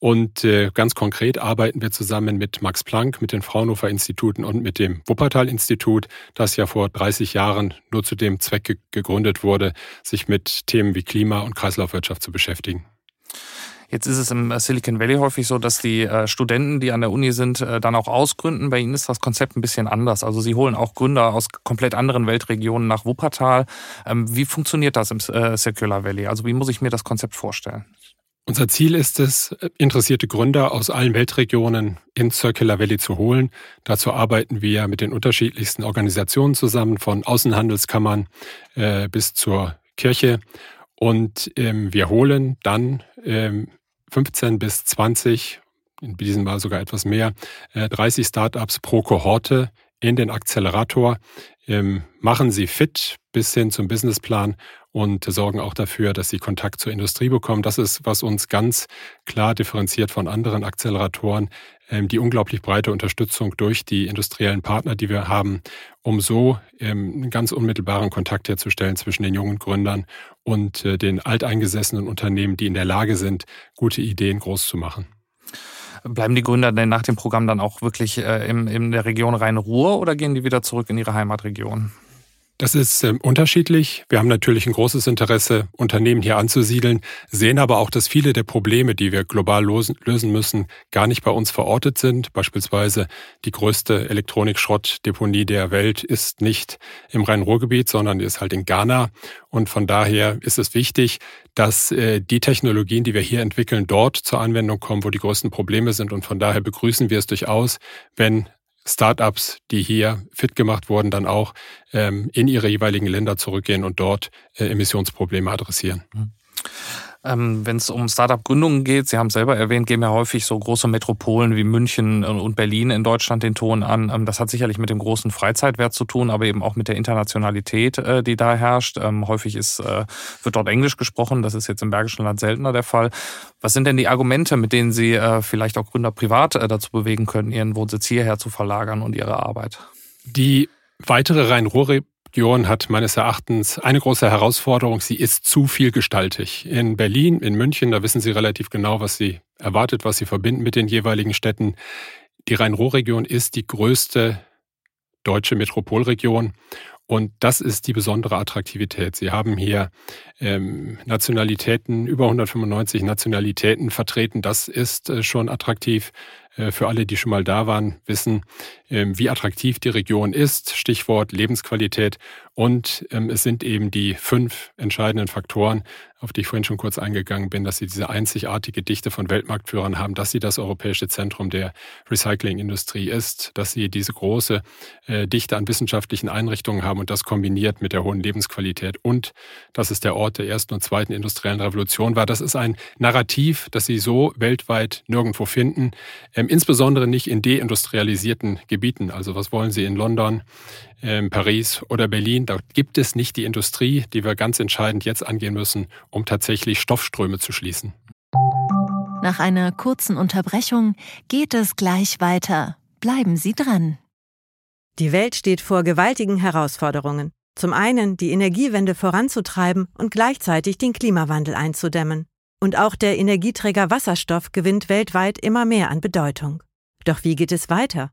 Und äh, ganz konkret arbeiten wir zusammen mit Max Planck, mit den Fraunhofer Instituten und mit dem Wuppertal Institut, das ja vor 30 Jahren nur zu dem Zweck gegründet wurde, sich mit Themen wie Klima und Kreislaufwirtschaft zu beschäftigen.
Jetzt ist es im Silicon Valley häufig so, dass die äh, Studenten, die an der Uni sind, äh, dann auch ausgründen. Bei Ihnen ist das Konzept ein bisschen anders. Also Sie holen auch Gründer aus komplett anderen Weltregionen nach Wuppertal. Ähm, wie funktioniert das im äh, Circular Valley? Also wie muss ich mir das Konzept vorstellen?
Unser Ziel ist es, interessierte Gründer aus allen Weltregionen in Circular Valley zu holen. Dazu arbeiten wir mit den unterschiedlichsten Organisationen zusammen, von Außenhandelskammern äh, bis zur Kirche. Und ähm, wir holen dann ähm, 15 bis 20, in diesem Mal sogar etwas mehr, 30 äh, Startups pro Kohorte in den Accelerator, ähm, machen sie fit bis hin zum Businessplan und sorgen auch dafür, dass sie Kontakt zur Industrie bekommen. Das ist, was uns ganz klar differenziert von anderen Acceleratoren, ähm, die unglaublich breite Unterstützung durch die industriellen Partner, die wir haben, um so einen ganz unmittelbaren Kontakt herzustellen zwischen den jungen Gründern und äh, den alteingesessenen Unternehmen, die in der Lage sind, gute Ideen groß zu machen.
Bleiben die Gründer denn nach dem Programm dann auch wirklich äh, in, in der Region Rhein-Ruhr oder gehen die wieder zurück in ihre Heimatregion?
Das ist äh, unterschiedlich. Wir haben natürlich ein großes Interesse, Unternehmen hier anzusiedeln, sehen aber auch, dass viele der Probleme, die wir global lösen müssen, gar nicht bei uns verortet sind. Beispielsweise die größte Elektronikschrottdeponie der Welt ist nicht im Rhein-Ruhr-Gebiet, sondern ist halt in Ghana. Und von daher ist es wichtig, dass äh, die Technologien, die wir hier entwickeln, dort zur Anwendung kommen, wo die größten Probleme sind. Und von daher begrüßen wir es durchaus, wenn Startups, die hier fit gemacht wurden, dann auch ähm, in ihre jeweiligen Länder zurückgehen und dort äh, Emissionsprobleme adressieren.
Mhm. Ähm, Wenn es um Startup-Gründungen geht, Sie haben es selber erwähnt, geben ja häufig so große Metropolen wie München und Berlin in Deutschland den Ton an. Ähm, das hat sicherlich mit dem großen Freizeitwert zu tun, aber eben auch mit der Internationalität, äh, die da herrscht. Ähm, häufig ist, äh, wird dort Englisch gesprochen. Das ist jetzt im Bergischen Land seltener der Fall. Was sind denn die Argumente, mit denen Sie äh, vielleicht auch Gründer privat äh, dazu bewegen können, ihren Wohnsitz hierher zu verlagern und ihre Arbeit?
Die weitere Rhein-Ruhr Region hat meines Erachtens eine große Herausforderung. Sie ist zu vielgestaltig. In Berlin, in München, da wissen Sie relativ genau, was Sie erwartet, was Sie verbinden mit den jeweiligen Städten. Die Rhein-Ruhr-Region ist die größte deutsche Metropolregion und das ist die besondere Attraktivität. Sie haben hier ähm, Nationalitäten, über 195 Nationalitäten vertreten. Das ist äh, schon attraktiv. Äh, für alle, die schon mal da waren, wissen, ähm, wie attraktiv die Region ist. Stichwort Lebensqualität. Und ähm, es sind eben die fünf entscheidenden Faktoren, auf die ich vorhin schon kurz eingegangen bin, dass sie diese einzigartige Dichte von Weltmarktführern haben, dass sie das europäische Zentrum der Recyclingindustrie ist, dass sie diese große äh, Dichte an wissenschaftlichen Einrichtungen haben und das kombiniert mit der hohen Lebensqualität und dass es der Ort der ersten und zweiten industriellen Revolution war. Das ist ein Narrativ, das sie so weltweit nirgendwo finden, ähm, insbesondere nicht in deindustrialisierten Gebieten. Also was wollen sie in London, Paris oder Berlin? Da gibt es nicht die Industrie, die wir ganz entscheidend jetzt angehen müssen, um tatsächlich Stoffströme zu schließen.
Nach einer kurzen Unterbrechung geht es gleich weiter. Bleiben Sie dran.
Die Welt steht vor gewaltigen Herausforderungen. Zum einen die Energiewende voranzutreiben und gleichzeitig den Klimawandel einzudämmen. Und auch der Energieträger Wasserstoff gewinnt weltweit immer mehr an Bedeutung. Doch wie geht es weiter?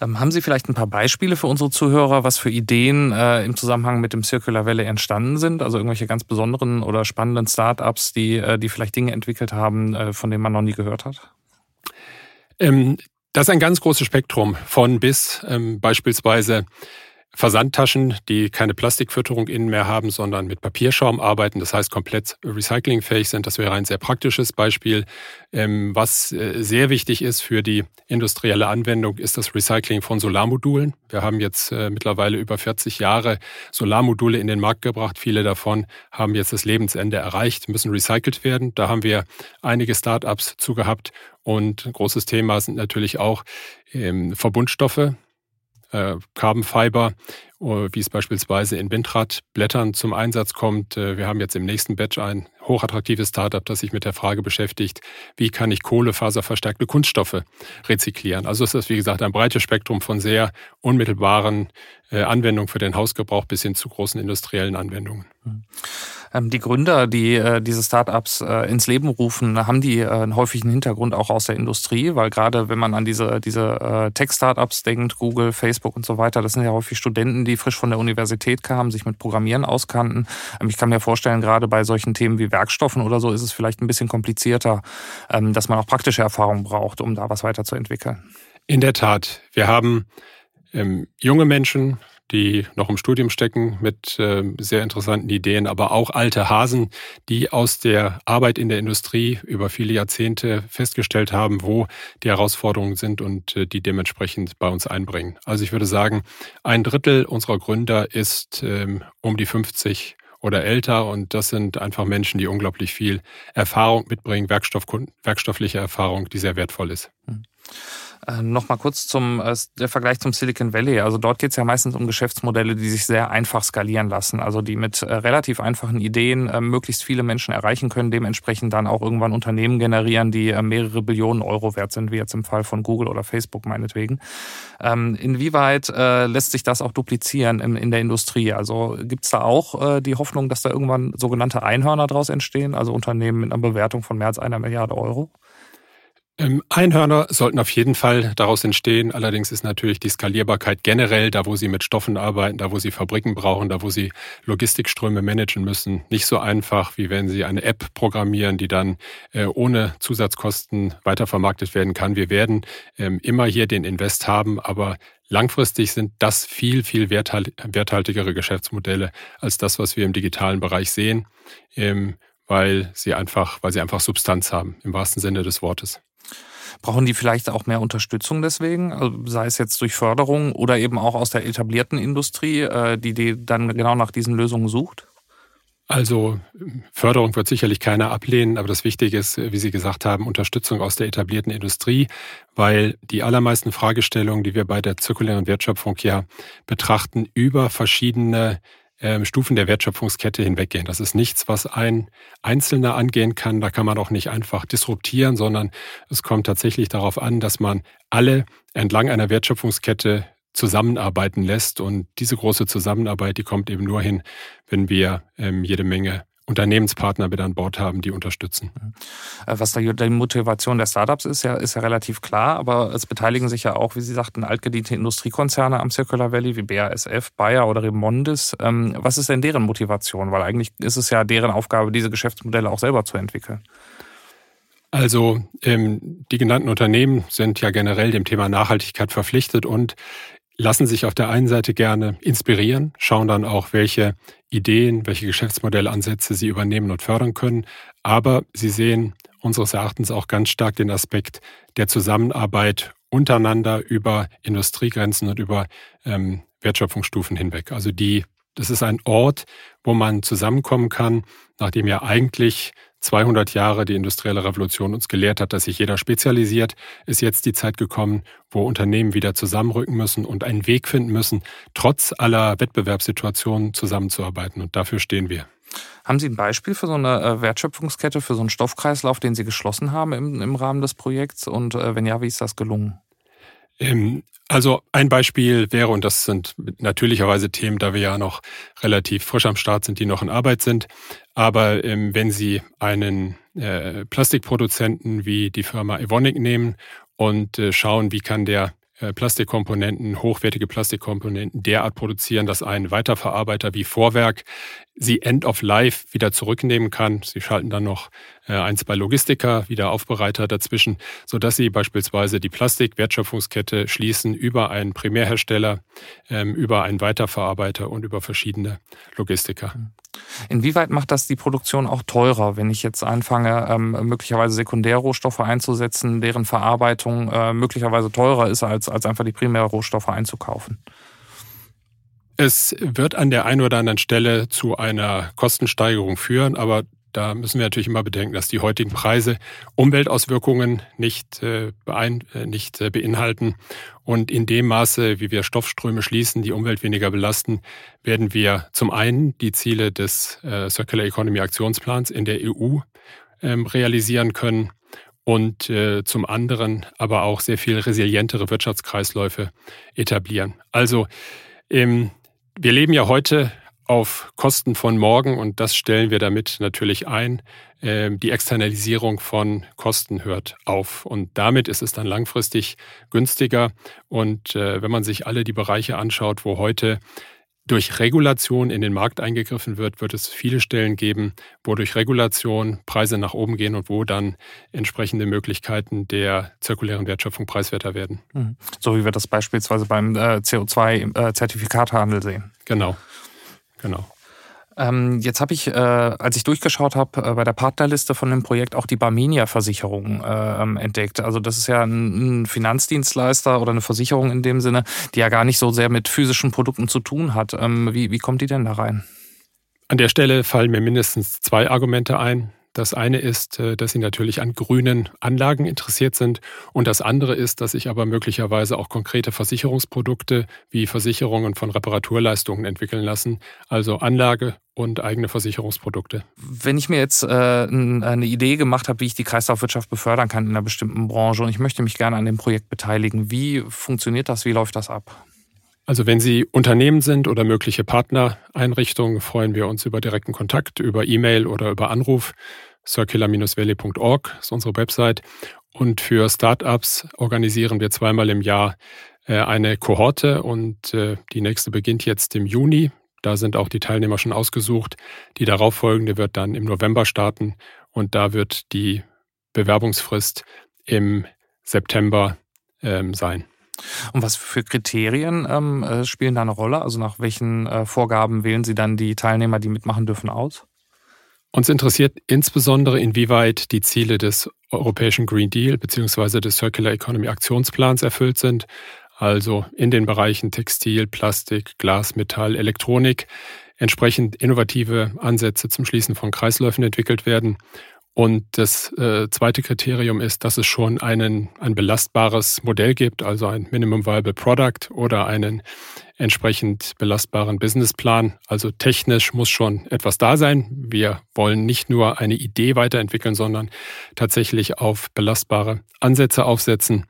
Ähm, haben Sie vielleicht ein paar Beispiele für unsere Zuhörer, was für Ideen äh, im Zusammenhang mit dem Circular Valley entstanden sind? Also irgendwelche ganz besonderen oder spannenden Startups, die, äh, die vielleicht Dinge entwickelt haben, äh, von denen man noch nie gehört hat?
Ähm, das ist ein ganz großes Spektrum von bis ähm, beispielsweise Versandtaschen, die keine Plastikfütterung innen mehr haben, sondern mit Papierschaum arbeiten, das heißt komplett recyclingfähig sind. Das wäre ein sehr praktisches Beispiel. Ähm, was äh, sehr wichtig ist für die industrielle Anwendung, ist das Recycling von Solarmodulen. Wir haben jetzt äh, mittlerweile über 40 Jahre Solarmodule in den Markt gebracht. Viele davon haben jetzt das Lebensende erreicht, müssen recycelt werden. Da haben wir einige Startups zu gehabt. Und ein großes Thema sind natürlich auch ähm, Verbundstoffe äh, Carbon Fiber, äh, wie es beispielsweise in Windradblättern zum Einsatz kommt. Äh, wir haben jetzt im nächsten Batch ein hochattraktives Startup, das sich mit der Frage beschäftigt, wie kann ich kohlefaserverstärkte Kunststoffe rezyklieren. Also ist das, wie gesagt, ein breites Spektrum von sehr unmittelbaren äh, Anwendungen für den Hausgebrauch bis hin zu großen industriellen Anwendungen.
Mhm. Ähm, die Gründer, die äh, diese Startups äh, ins Leben rufen, haben die äh, einen häufigen Hintergrund auch aus der Industrie, weil gerade wenn man an diese, diese Tech-Startups denkt, Google, Facebook und so weiter, das sind ja häufig Studenten, die frisch von der Universität kamen, sich mit Programmieren auskannten. Ähm, ich kann mir vorstellen, gerade bei solchen Themen wie Werkstoffen oder so ist es vielleicht ein bisschen komplizierter, ähm, dass man auch praktische Erfahrungen braucht, um da was weiterzuentwickeln.
In der Tat. Wir haben ähm, junge Menschen, die noch im Studium stecken mit äh, sehr interessanten Ideen, aber auch alte Hasen, die aus der Arbeit in der Industrie über viele Jahrzehnte festgestellt haben, wo die Herausforderungen sind und äh, die dementsprechend bei uns einbringen. Also ich würde sagen, ein Drittel unserer Gründer ist ähm, um die 50 oder älter und das sind einfach Menschen, die unglaublich viel Erfahrung mitbringen, Werkstoff, werkstoffliche Erfahrung, die sehr wertvoll ist.
Mhm. Äh, Nochmal kurz zum äh, der Vergleich zum Silicon Valley. Also dort geht es ja meistens um Geschäftsmodelle, die sich sehr einfach skalieren lassen. Also die mit äh, relativ einfachen Ideen äh, möglichst viele Menschen erreichen können, dementsprechend dann auch irgendwann Unternehmen generieren, die äh, mehrere Billionen Euro wert sind, wie jetzt im Fall von Google oder Facebook meinetwegen. Ähm, inwieweit äh, lässt sich das auch duplizieren in, in der Industrie? Also gibt es da auch die Hoffnung, dass da irgendwann sogenannte Einhörner daraus entstehen, also Unternehmen mit einer Bewertung von mehr als einer Milliarde Euro?
Ähm, Einhörner sollten auf jeden Fall daraus entstehen. Allerdings ist natürlich die Skalierbarkeit generell, da wo Sie mit Stoffen arbeiten, da wo Sie Fabriken brauchen, da wo Sie Logistikströme managen müssen, nicht so einfach, wie wenn Sie eine App programmieren, die dann äh, ohne Zusatzkosten weitervermarktet werden kann. Wir werden ähm, immer hier den Invest haben, aber langfristig sind das viel, viel werthaltigere Geschäftsmodelle als das, was wir im digitalen Bereich sehen, ähm, weil sie einfach, weil sie einfach Substanz haben, im wahrsten Sinne des Wortes.
Brauchen die vielleicht auch mehr Unterstützung deswegen, also sei es jetzt durch Förderung oder eben auch aus der etablierten Industrie, äh, die, die dann genau nach diesen Lösungen sucht?
Also Förderung wird sicherlich keiner ablehnen, aber das Wichtige ist, wie Sie gesagt haben, Unterstützung aus der etablierten Industrie, weil die allermeisten Fragestellungen, die wir bei der zirkulären Wertschöpfung ja betrachten, über verschiedene ähm, Stufen der Wertschöpfungskette hinweggehen. Das ist nichts, was ein Einzelner angehen kann. Da kann man auch nicht einfach disruptieren, sondern es kommt tatsächlich darauf an, dass man alle entlang einer Wertschöpfungskette zusammenarbeiten lässt. Und diese große Zusammenarbeit, die kommt eben nur hin, wenn wir ähm, jede Menge Unternehmenspartner mit an Bord haben, die unterstützen.
Äh, was da die Motivation der Startups ist, ja, ist ja relativ klar, aber es beteiligen sich ja auch, wie Sie sagten, altgediente Industriekonzerne am Circular Valley wie BASF, Bayer oder Remondis. Ähm, was ist denn deren Motivation? Weil eigentlich ist es ja deren Aufgabe, diese Geschäftsmodelle auch selber zu entwickeln.
Also ähm, die genannten Unternehmen sind ja generell dem Thema Nachhaltigkeit verpflichtet und lassen sich auf der einen Seite gerne inspirieren, schauen dann auch, welche Ideen, welche Geschäftsmodellansätze sie übernehmen und fördern können. Aber sie sehen unseres Erachtens auch ganz stark den Aspekt der Zusammenarbeit untereinander über Industriegrenzen und über ähm, Wertschöpfungsstufen hinweg. Also die, das ist ein Ort, wo man zusammenkommen kann, nachdem ja eigentlich 200 Jahre die industrielle Revolution uns gelehrt hat, dass sich jeder spezialisiert, ist jetzt die Zeit gekommen, wo Unternehmen wieder zusammenrücken müssen und einen Weg finden müssen, trotz aller Wettbewerbssituationen zusammenzuarbeiten. Und dafür stehen wir.
Haben Sie ein Beispiel für so eine äh, Wertschöpfungskette, für so einen Stoffkreislauf, den Sie geschlossen haben im, im Rahmen des Projekts? Und äh, wenn ja, wie ist das gelungen?
Ähm, also ein Beispiel wäre, und das sind natürlicherweise Themen, da wir ja noch relativ frisch am Start sind, die noch in Arbeit sind, aber ähm, wenn Sie einen äh, Plastikproduzenten wie die Firma Evonik nehmen und äh, schauen, wie kann der äh, Plastikkomponenten, hochwertige Plastikkomponenten derart produzieren, dass ein Weiterverarbeiter wie Vorwerk sie End of Life wieder zurücknehmen kann. Sie schalten dann noch äh, ein, zwei Logistiker, wieder Aufbereiter dazwischen, sodass sie beispielsweise die Plastikwertschöpfungskette schließen über einen Primärhersteller, ähm, über einen Weiterverarbeiter und über verschiedene Logistiker.
Inwieweit macht das die Produktion auch teurer, wenn ich jetzt anfange, ähm, möglicherweise Sekundärrohstoffe einzusetzen, deren Verarbeitung äh, möglicherweise teurer ist, als, als einfach die Primärrohstoffe einzukaufen?
Es wird an der einen oder anderen Stelle zu einer Kostensteigerung führen, aber da müssen wir natürlich immer bedenken, dass die heutigen Preise Umweltauswirkungen nicht, äh, äh, nicht äh, beinhalten. Und in dem Maße, wie wir Stoffströme schließen, die Umwelt weniger belasten, werden wir zum einen die Ziele des äh, Circular Economy Aktionsplans in der EU ähm, realisieren können und äh, zum anderen aber auch sehr viel resilientere Wirtschaftskreisläufe etablieren. Also ähm, wir leben ja heute auf Kosten von morgen und das stellen wir damit natürlich ein. Ähm, die Externalisierung von Kosten hört auf und damit ist es dann langfristig günstiger. Und äh, wenn man sich alle die Bereiche anschaut, wo heute durch Regulation in den Markt eingegriffen wird, wird es viele Stellen geben, wo durch Regulation Preise nach oben gehen und wo dann entsprechende Möglichkeiten der zirkulären Wertschöpfung preiswerter werden.
Mhm. So wie wir das beispielsweise beim äh, CO2-Zertifikatehandel äh, sehen.
Genau, genau.
Ähm, jetzt habe ich, äh, als ich durchgeschaut habe, äh, bei der Partnerliste von dem Projekt auch die Barmenia-Versicherung äh, ähm, entdeckt. Also das ist ja ein, ein, Finanzdienstleister oder eine Versicherung in dem Sinne, die ja gar nicht so sehr mit physischen Produkten zu tun hat. Ähm, wie, wie kommt die denn da rein?
An der Stelle fallen mir mindestens zwei Argumente ein. Das eine ist, äh, dass sie natürlich an grünen Anlagen interessiert sind. Und das andere ist, dass sich aber möglicherweise auch konkrete Versicherungsprodukte wie Versicherungen von Reparaturleistungen entwickeln lassen. Also Anlage und eigene Versicherungsprodukte.
Wenn ich mir jetzt äh, eine Idee gemacht habe, wie ich die Kreislaufwirtschaft befördern kann in einer bestimmten Branche und ich möchte mich gerne an dem Projekt beteiligen, wie funktioniert das? Wie läuft das ab?
Also wenn Sie Unternehmen sind oder mögliche Partnereinrichtungen, freuen wir uns über direkten Kontakt, über E-Mail oder über Anruf. circular-valley.org ist unsere Website. Und für Startups organisieren wir zweimal im Jahr äh, eine Kohorte und äh, die nächste beginnt jetzt im Juni. Da sind auch die Teilnehmer schon ausgesucht. Die darauffolgende wird dann im November starten und da wird die Bewerbungsfrist im September ähm, sein.
Und was für Kriterien ähm, äh, spielen da eine Rolle? Also nach welchen äh, Vorgaben wählen Sie dann die Teilnehmer, die mitmachen dürfen, aus?
Uns interessiert insbesondere, inwieweit die Ziele des Europäischen Green Deal bzw. des Circular Economy Aktionsplans erfüllt sind. Also in den Bereichen Textil, Plastik, Glas, Metall, Elektronik entsprechend innovative Ansätze zum Schließen von Kreisläufen entwickelt werden und das äh, zweite Kriterium ist, dass es schon einen, ein belastbares Modell gibt, also ein Minimum Viable Product oder einen entsprechend belastbaren Businessplan. Also technisch muss schon etwas da sein. Wir wollen nicht nur eine Idee weiterentwickeln, sondern tatsächlich auf belastbare Ansätze aufsetzen.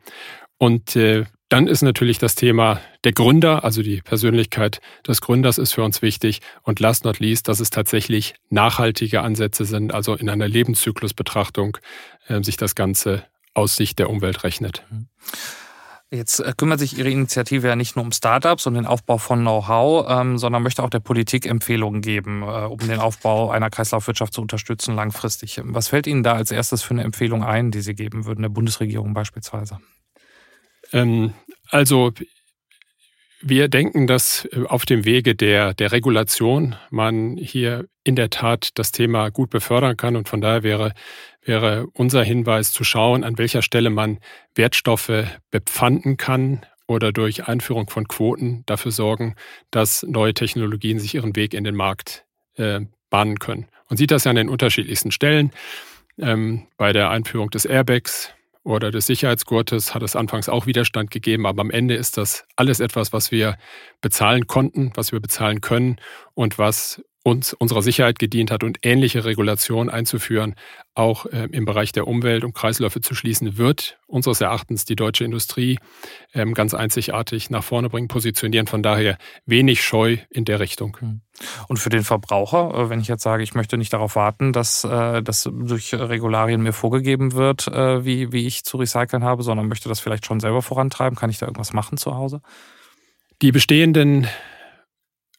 Und äh, dann ist natürlich das Thema der Gründer, also die Persönlichkeit des Gründers ist für uns wichtig. Und last not least, dass es tatsächlich nachhaltige Ansätze sind, also in einer Lebenszyklusbetrachtung äh, sich das Ganze aus Sicht der Umwelt rechnet.
Jetzt äh, kümmert sich Ihre Initiative ja nicht nur um Startups und den Aufbau von Know-how, ähm, sondern möchte auch der Politik Empfehlungen geben, äh, um den Aufbau einer Kreislaufwirtschaft zu unterstützen langfristig. Was fällt Ihnen da als erstes für eine Empfehlung ein, die Sie geben würden, der Bundesregierung beispielsweise?
Ähm, also wir denken, dass äh, auf dem Wege der, der Regulation man hier in der Tat das Thema gut befördern kann. Und von daher wäre, wäre unser Hinweis zu schauen, an welcher Stelle man Wertstoffe bepfanden kann oder durch Einführung von Quoten dafür sorgen, dass neue Technologien sich ihren Weg in den Markt äh, bahnen können. Man sieht das ja an den unterschiedlichsten Stellen. Ähm, bei der Einführung des Airbags oder des Sicherheitsgurtes hat es anfangs auch Widerstand gegeben, aber am Ende ist das alles etwas, was wir bezahlen konnten, was wir bezahlen können und was uns unserer Sicherheit gedient hat und ähnliche Regulationen einzuführen, auch äh, im Bereich der Umwelt und Kreisläufe zu schließen, wird unseres Erachtens die deutsche Industrie ähm, ganz einzigartig nach vorne bringen, positionieren. Von daher wenig Scheu in der Richtung. Hm.
Und für den Verbraucher, äh, wenn ich jetzt sage, ich möchte nicht darauf warten, dass äh, das durch Regularien mir vorgegeben wird, äh, wie, wie ich zu recyceln habe, sondern möchte das vielleicht schon selber vorantreiben, kann ich da irgendwas machen zu Hause?
Die bestehenden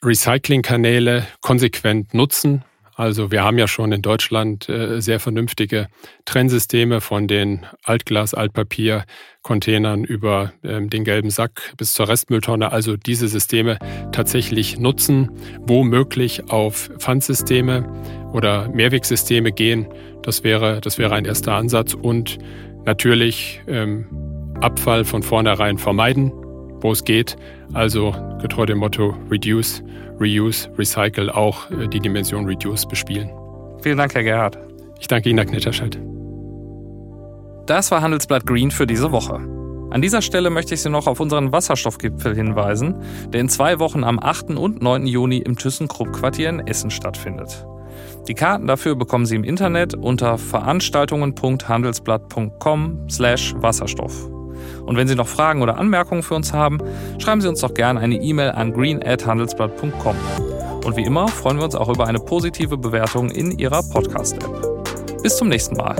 Recyclingkanäle konsequent nutzen. Also wir haben ja schon in Deutschland äh, sehr vernünftige Trennsysteme von den Altglas, Altpapier, Containern über ähm, den gelben Sack bis zur Restmülltonne. Also diese Systeme tatsächlich nutzen, womöglich auf Pfandsysteme oder Mehrwegsysteme gehen. Das wäre, das wäre ein erster Ansatz und natürlich ähm, Abfall von vornherein vermeiden wo es geht. Also getreu dem Motto Reduce, Reuse, Recycle auch äh, die Dimension Reduce bespielen.
Vielen Dank, Herr Gerhard.
Ich danke Ihnen, Herr Knitterscheid.
Das war Handelsblatt Green für diese Woche. An dieser Stelle möchte ich Sie noch auf unseren Wasserstoffgipfel hinweisen, der in zwei Wochen am 8. und 9. Juni im ThyssenKrupp-Quartier in Essen stattfindet. Die Karten dafür bekommen Sie im Internet unter veranstaltungen.handelsblatt.com/wasserstoff. Und wenn Sie noch Fragen oder Anmerkungen für uns haben, schreiben Sie uns doch gerne eine E-Mail an green@handelsblatt.com. Und wie immer freuen wir uns auch über eine positive Bewertung in Ihrer Podcast-App. Bis zum nächsten Mal.